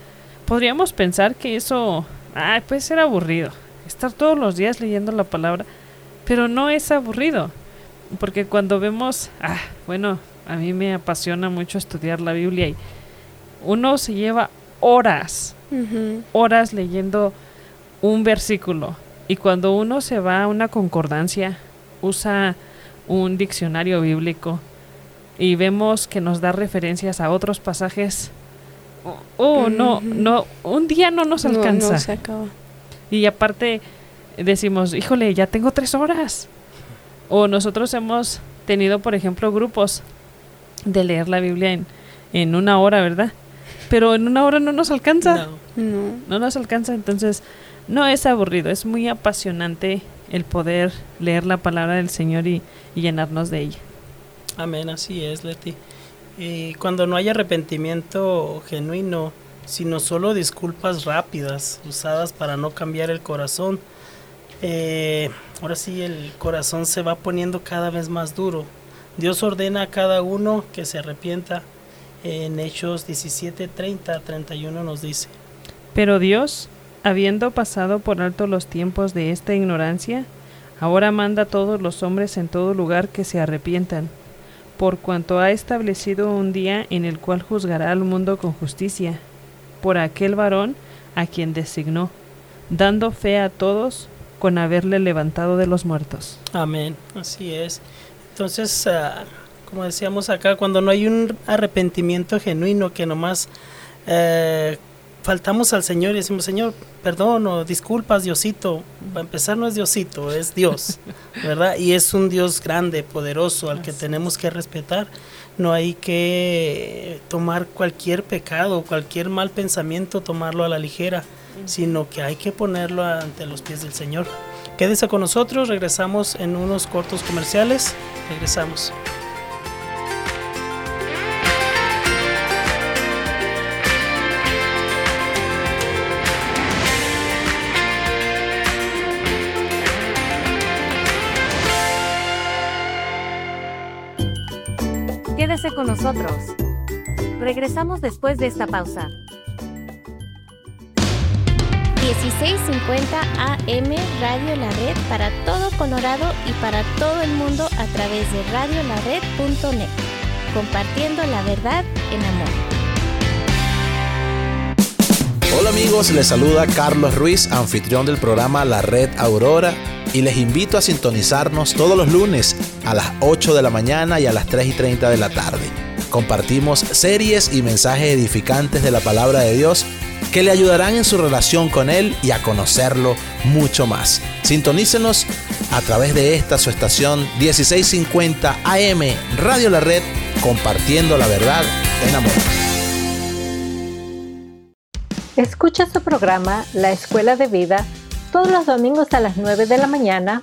[SPEAKER 4] Podríamos pensar que eso ah, puede ser aburrido. Estar todos los días leyendo la palabra. Pero no es aburrido. Porque cuando vemos, ah, bueno, a mí me apasiona mucho estudiar la Biblia y uno se lleva horas, horas leyendo un versículo. Y cuando uno se va a una concordancia, usa un diccionario bíblico y vemos que nos da referencias a otros pasajes, oh, no, no, un día no nos alcanza.
[SPEAKER 6] se acaba.
[SPEAKER 4] Y aparte decimos, híjole, ya tengo tres horas. O nosotros hemos tenido, por ejemplo, grupos de leer la Biblia en, en una hora, ¿verdad? pero en una hora no nos alcanza. No. no. nos alcanza, entonces no es aburrido, es muy apasionante el poder leer la palabra del Señor y, llenarnos de ella.
[SPEAKER 5] Amén, así es, Leti. Y cuando no hay arrepentimiento genuino, sino solo disculpas rápidas usadas para no cambiar el corazón, eh, ahora sí el corazón se va poniendo cada vez más duro. Dios ordena a cada uno que se arrepienta en Hechos 17, 30, 31 nos dice.
[SPEAKER 4] Pero Dios, habiendo pasado por alto los tiempos de esta ignorancia, ahora manda a todos los hombres en todo lugar que se arrepientan, por cuanto ha establecido un día en el cual juzgará al mundo con justicia, por aquel varón a quien designó, dando fe a todos con haberle levantado de los muertos.
[SPEAKER 5] Amén, así es. Entonces, uh, como decíamos acá, cuando no hay un arrepentimiento genuino, que nomás eh, faltamos al Señor y decimos, Señor, perdón o disculpas, Diosito. Para empezar, no es Diosito, es Dios, ¿verdad? Y es un Dios grande, poderoso, al que tenemos que respetar. No hay que tomar cualquier pecado, cualquier mal pensamiento, tomarlo a la ligera, sino que hay que ponerlo ante los pies del Señor. Quédese con nosotros, regresamos en unos cortos comerciales. Regresamos.
[SPEAKER 8] Con nosotros. Regresamos después de esta pausa.
[SPEAKER 9] 1650 AM Radio La Red para todo Colorado y para todo el mundo a través de radiolared.net. Compartiendo la verdad en amor.
[SPEAKER 18] Hola amigos, les saluda Carlos Ruiz, anfitrión del programa La Red Aurora y les invito a sintonizarnos todos los lunes a las 8 de la mañana y a las 3 y 30 de la tarde. Compartimos series y mensajes edificantes de la palabra de Dios que le ayudarán en su relación con Él y a conocerlo mucho más. Sintonícenos a través de esta su estación 1650 AM Radio La Red, compartiendo la verdad en amor.
[SPEAKER 10] Escucha su programa La Escuela de Vida todos los domingos a las 9 de la mañana,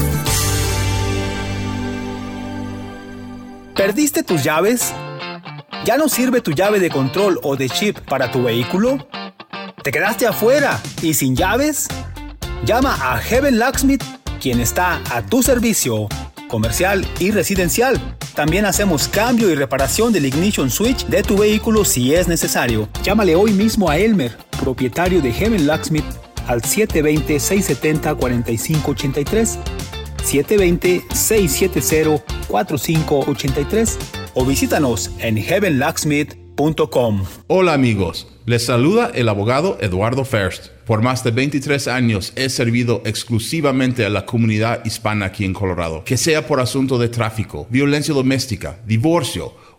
[SPEAKER 14] ¿Perdiste tus llaves? ¿Ya no sirve tu llave de control o de chip para tu vehículo? ¿Te quedaste afuera y sin llaves? Llama a Heaven Locksmith, quien está a tu servicio, comercial y residencial. También hacemos cambio y reparación del ignition switch de tu vehículo si es necesario. Llámale hoy mismo a Elmer, propietario de Heaven Locksmith, al 720-670-4583. 720-670-4583 o visítanos en heavenlocksmith.com.
[SPEAKER 19] Hola amigos, les saluda el abogado Eduardo First. Por más de 23 años he servido exclusivamente a la comunidad hispana aquí en Colorado, que sea por asunto de tráfico, violencia doméstica, divorcio,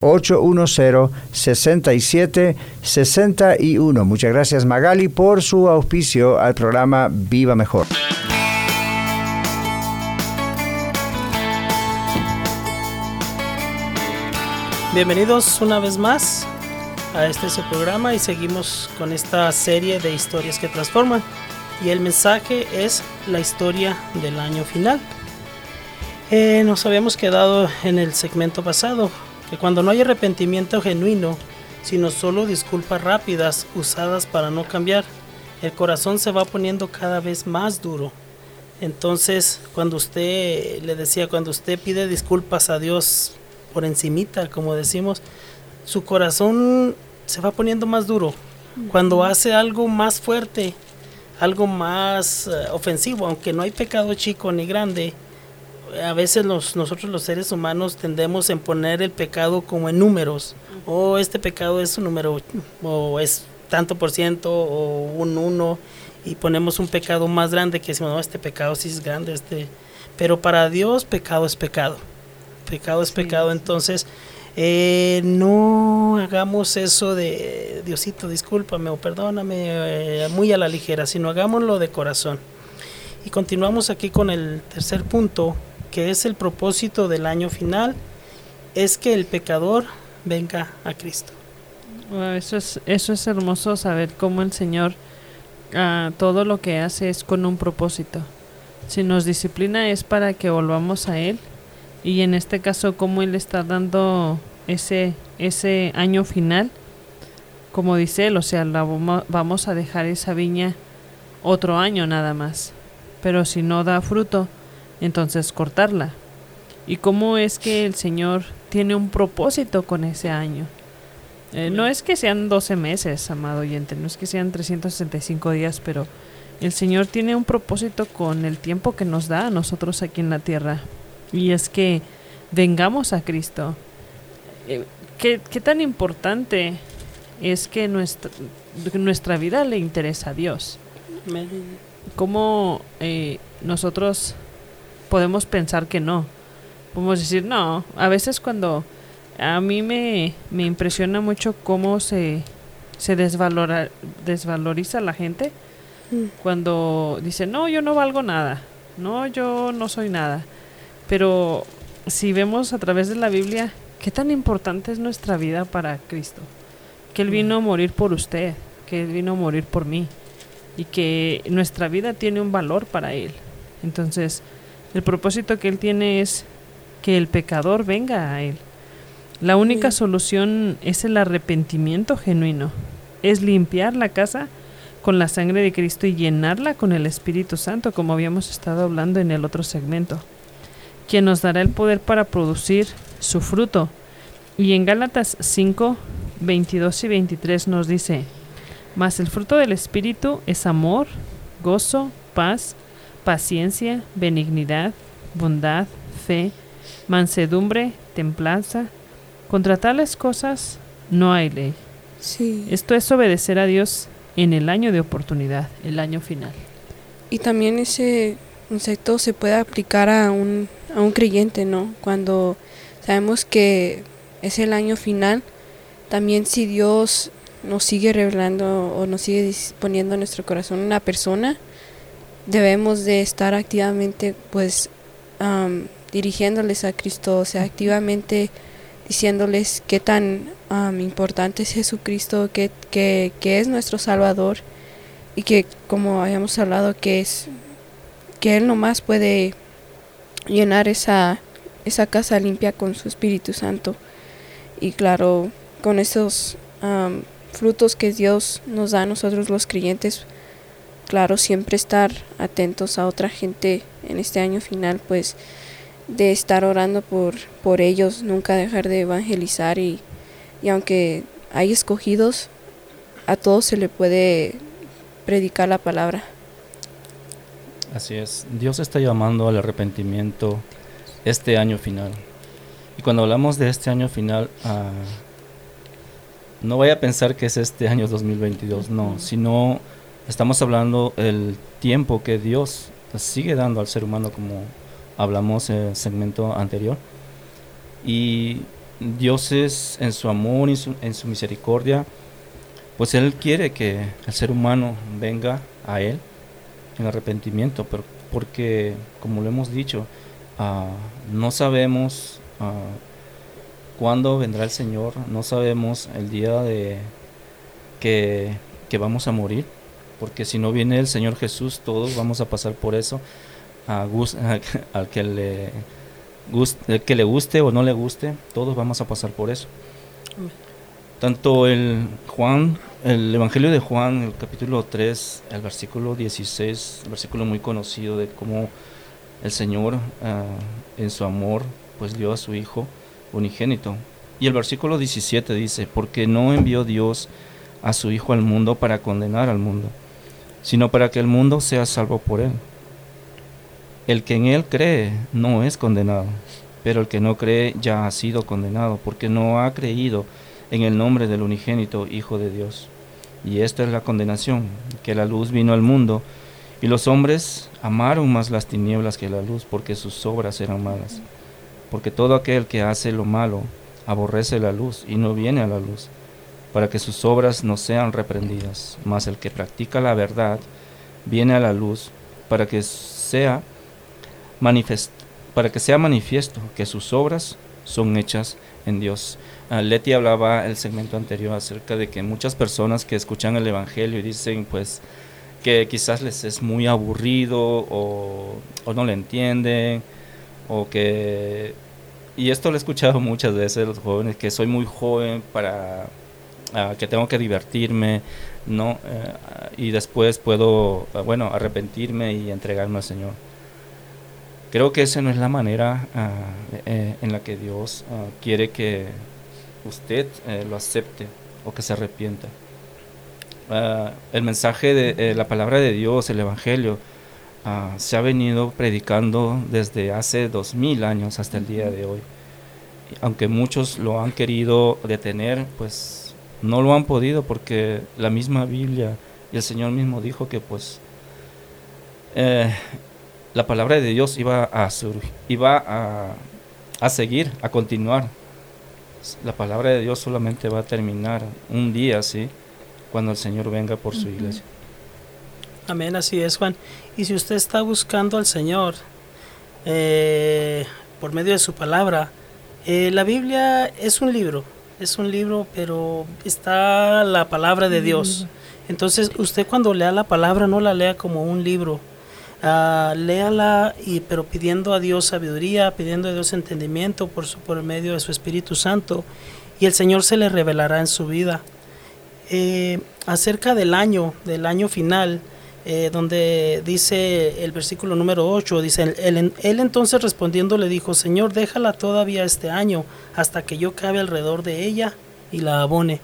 [SPEAKER 13] 810-6761. Muchas gracias Magali por su auspicio al programa Viva Mejor.
[SPEAKER 5] Bienvenidos una vez más a este programa y seguimos con esta serie de historias que transforman. Y el mensaje es la historia del año final. Eh, nos habíamos quedado en el segmento pasado que cuando no hay arrepentimiento genuino, sino solo disculpas rápidas usadas para no cambiar, el corazón se va poniendo cada vez más duro. Entonces, cuando usted le decía, cuando usted pide disculpas a Dios por encimita, como decimos, su corazón se va poniendo más duro. Cuando hace algo más fuerte, algo más eh, ofensivo, aunque no hay pecado chico ni grande, a veces los, nosotros los seres humanos tendemos en poner el pecado como en números. O este pecado es un número, o es tanto por ciento, o un uno, y ponemos un pecado más grande que decimos, no, este pecado sí es grande, este. Pero para Dios, pecado es pecado. Pecado es pecado. Entonces, eh, no hagamos eso de Diosito, discúlpame o perdóname eh, muy a la ligera, sino hagámoslo de corazón. Y continuamos aquí con el tercer punto, que es el propósito del año final, es que el pecador venga a Cristo.
[SPEAKER 4] eso, es, eso es hermoso saber cómo el Señor ah, todo lo que hace es con un propósito. Si nos disciplina es para que volvamos a Él y en este caso cómo Él está dando ese, ese año final, como dice Él, o sea, la, vamos a dejar esa viña otro año nada más. Pero si no da fruto, entonces cortarla. ¿Y cómo es que el Señor tiene un propósito con ese año? Eh, no es que sean 12 meses, amado oyente, no es que sean 365 días, pero el Señor tiene un propósito con el tiempo que nos da a nosotros aquí en la tierra. Y es que vengamos a Cristo. Eh, ¿qué, ¿qué, tan importante es que nuestra, nuestra vida le interesa a Dios? cómo eh, nosotros podemos pensar que no. Podemos decir, no, a veces cuando a mí me, me impresiona mucho cómo se, se desvalora, desvaloriza la gente
[SPEAKER 6] Mm.
[SPEAKER 4] cuando dice, no, yo no valgo nada, no, yo no soy nada. Pero si vemos a través de la Biblia, ¿qué tan importante es nuestra vida para Cristo? Que Él vino a morir por usted, que Él vino a morir por mí y que nuestra vida tiene un valor para Él. Entonces, el propósito que Él tiene es que el pecador venga a Él. La única solución es el arrepentimiento genuino, es limpiar la casa con la sangre de Cristo y llenarla con el Espíritu Santo, como habíamos estado hablando en el otro segmento, quien nos dará el poder para producir su fruto. Y en Gálatas 5, 22 y 23 nos dice, mas el fruto del Espíritu es amor, gozo, paz, paciencia, benignidad, bondad, fe, mansedumbre, templanza. Contra tales cosas no hay ley. Esto es obedecer a Dios en el año de oportunidad, el año final.
[SPEAKER 6] Y también ese concepto se puede aplicar a un, a un creyente, ¿no? Cuando sabemos que es el año final, también si Dios nos sigue revelando o nos sigue poniendo en nuestro corazón una persona, debemos de estar activamente pues am, dirigiéndoles a Cristo, o sea, activamente diciéndoles qué tan importante es Jesucristo, que, que, que es nuestro Salvador y que como habíamos hablado que es que Él nomás puede llenar esa, esa casa limpia con su Espíritu Santo. Y claro, con esos frutos que Dios nos da a nosotros los creyentes, claro, siempre estar atentos a otra gente en este año final, pues de estar orando por, por ellos, nunca dejar de evangelizar y, y aunque hay escogidos, a todos se le puede predicar la palabra.
[SPEAKER 7] Así es, Dios está llamando al arrepentimiento este año final. Y cuando hablamos de este año final, ah, no vaya a pensar que es este año 2022, no, sino estamos hablando el tiempo que Dios sigue dando al ser humano como hablamos en el segmento anterior. Y Dios es en su amor y su- en su misericordia, pues Él quiere que el ser humano venga a Él en arrepentimiento, pero porque, como lo hemos dicho, ah, no sabemos ah, cuándo vendrá el Señor, no sabemos el día de que, que vamos a morir, porque si no viene el Señor Jesús, todos vamos a pasar por eso, a gus- a- al que le, el que le guste o no le guste, todos vamos a pasar por eso. Tanto el Juan, el Evangelio de Juan, el capítulo 3, el versículo 16, el versículo muy conocido de cómo el Señor ah, en su amor pues dio a su Hijo unigénito. Y el versículo 17 dice, porque no envió Dios a su Hijo al mundo para condenar al mundo, sino para que el mundo sea salvo por él. El que en él cree no es condenado, pero el que no cree ya ha sido condenado, porque no ha creído en el nombre del unigénito Hijo de Dios. Y esta es la condenación, que la luz vino al mundo, y los hombres amaron más las tinieblas que la luz, porque sus obras eran malas. Porque todo aquel que hace lo malo aborrece la luz y no viene a la luz, para que sus obras no sean reprendidas. Mas el que practica la verdad viene a la luz, para que sea para que sea manifiesto que sus obras son hechas en Dios. Ah, Leti hablaba el segmento anterior acerca de que muchas personas que escuchan el Evangelio y dicen pues que quizás les es muy aburrido o, o no le entienden o que... Y esto lo he escuchado muchas veces de los jóvenes, que soy muy joven para que tengo que divertirme, ¿no? Eh, y después puedo, ah, bueno, arrepentirme y entregarme al Señor. Creo que esa no es la manera ah, eh, en la que Dios ah, quiere que usted eh, lo acepte o que se arrepienta. El mensaje de la palabra de Dios, el Evangelio, se ha venido predicando desde hace dos mil años hasta el día de hoy. Aunque muchos lo han querido detener, pues no lo han podido porque la misma Biblia y el Señor mismo dijo que pues eh, la palabra de Dios iba a iba a, a seguir, a continuar. La palabra de Dios solamente va a terminar un día, ¿sí? Cuando el Señor venga por su iglesia.
[SPEAKER 5] Amén, así es, Juan. Y si usted está buscando al Señor eh, por medio de su palabra, eh, la Biblia es un libro, es un libro, pero está la palabra de Dios. Entonces, usted cuando lea la palabra no la lea como un libro, uh, léala y pero pidiendo a Dios sabiduría, pidiendo a Dios entendimiento por su, por medio de su Espíritu Santo y el Señor se le revelará en su vida. Eh, acerca del año, del año final, eh, donde dice el versículo número 8, dice, él, entonces respondiendo le dijo, Señor, déjala todavía este año, hasta que yo cabe alrededor de ella y la abone.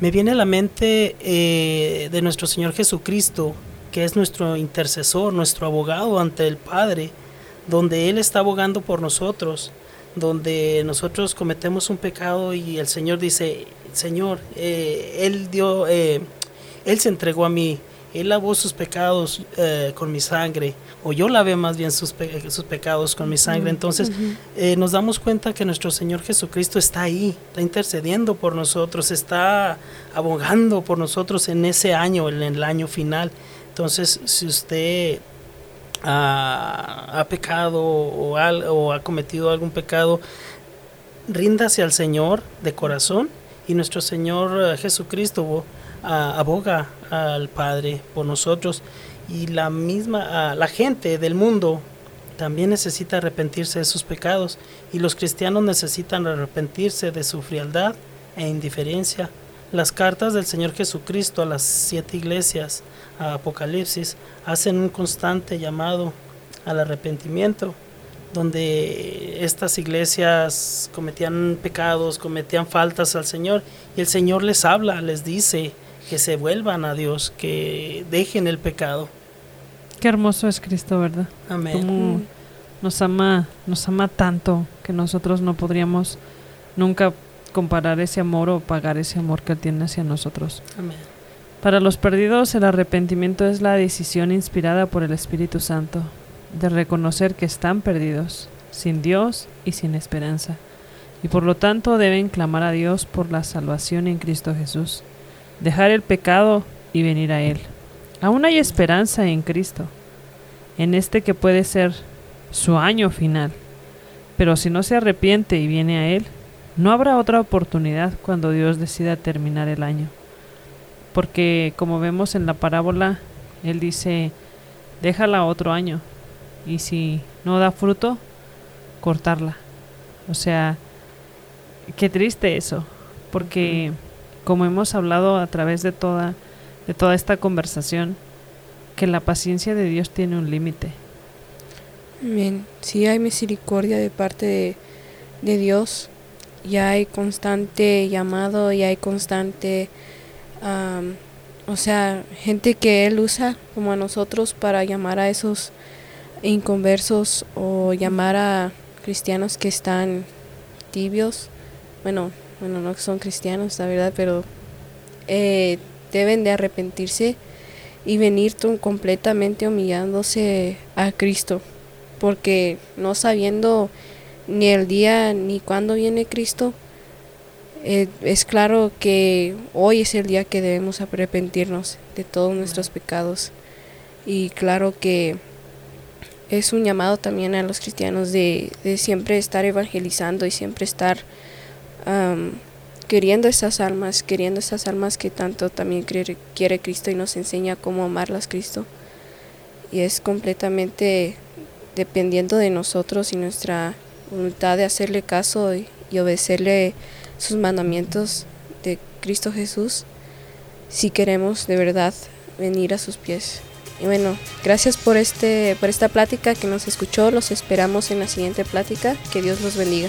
[SPEAKER 5] Me viene a la mente eh, de nuestro Señor Jesucristo, que es nuestro intercesor, nuestro abogado ante el Padre, donde Él está abogando por nosotros, donde nosotros cometemos un pecado y el Señor dice, Señor, eh, Él dio, Él se entregó a mí, él lavó sus pecados eh, con mi sangre, o yo lavé más bien sus, sus pecados con mi sangre. Entonces eh, nos damos cuenta que nuestro Señor Jesucristo está ahí, está intercediendo por nosotros, está abogando por nosotros en ese año, en el año final. Entonces, si usted ha, pecado o, o ha cometido algún pecado, ríndase al Señor de corazón y nuestro Señor eh, Jesucristo aboga al Padre por nosotros y la misma la gente del mundo también necesita arrepentirse de sus pecados y los cristianos necesitan arrepentirse de su frialdad e indiferencia. Las cartas del Señor Jesucristo a las siete iglesias, a Apocalipsis, hacen un constante llamado al arrepentimiento, donde estas iglesias cometían pecados, cometían faltas al Señor, y el Señor les habla, les dice, que se vuelvan a Dios, que dejen el pecado.
[SPEAKER 4] Qué hermoso es Cristo, ¿verdad?
[SPEAKER 5] Amén.
[SPEAKER 4] nos ama, nos ama tanto que nosotros no podríamos nunca comparar ese amor o pagar ese amor que él tiene hacia nosotros.
[SPEAKER 5] Amén.
[SPEAKER 4] Para los perdidos el arrepentimiento es la decisión inspirada por el Espíritu Santo de reconocer que están perdidos, sin Dios y sin esperanza, y por lo tanto deben clamar a Dios por la salvación en Cristo Jesús dejar el pecado y venir a Él. Aún hay esperanza en Cristo, en este que puede ser su año final. Pero si no se arrepiente y viene a Él, no habrá otra oportunidad cuando Dios decida terminar el año. Porque como vemos en la parábola, Él dice, déjala otro año. Y si no da fruto, cortarla. O sea, qué triste eso. Porque como hemos hablado a través de toda, de toda esta conversación, que la paciencia de Dios tiene un límite.
[SPEAKER 6] Bien, sí hay misericordia de parte de, de Dios, y hay constante llamado, y hay constante, o sea, gente que Él usa como a nosotros para llamar a esos inconversos o llamar a cristianos que están tibios, bueno, bueno, no son cristianos, la verdad, pero eh, deben de arrepentirse y venir completamente humillándose a Cristo, porque no sabiendo ni el día ni cuándo viene Cristo, eh, es claro que hoy es el día que debemos arrepentirnos de todos nuestros pecados. Y claro que es un llamado también a los cristianos de, de siempre estar evangelizando y siempre estar queriendo esas almas, queriendo esas almas que tanto también quiere, quiere Cristo y nos enseña cómo amarlas Cristo. Y es completamente dependiendo de nosotros y nuestra voluntad de hacerle caso y, obedecerle sus mandamientos de Cristo Jesús si queremos de verdad venir a sus pies. Y bueno, gracias por este por esta plática que nos escuchó. Los esperamos en la siguiente plática. Que Dios los bendiga.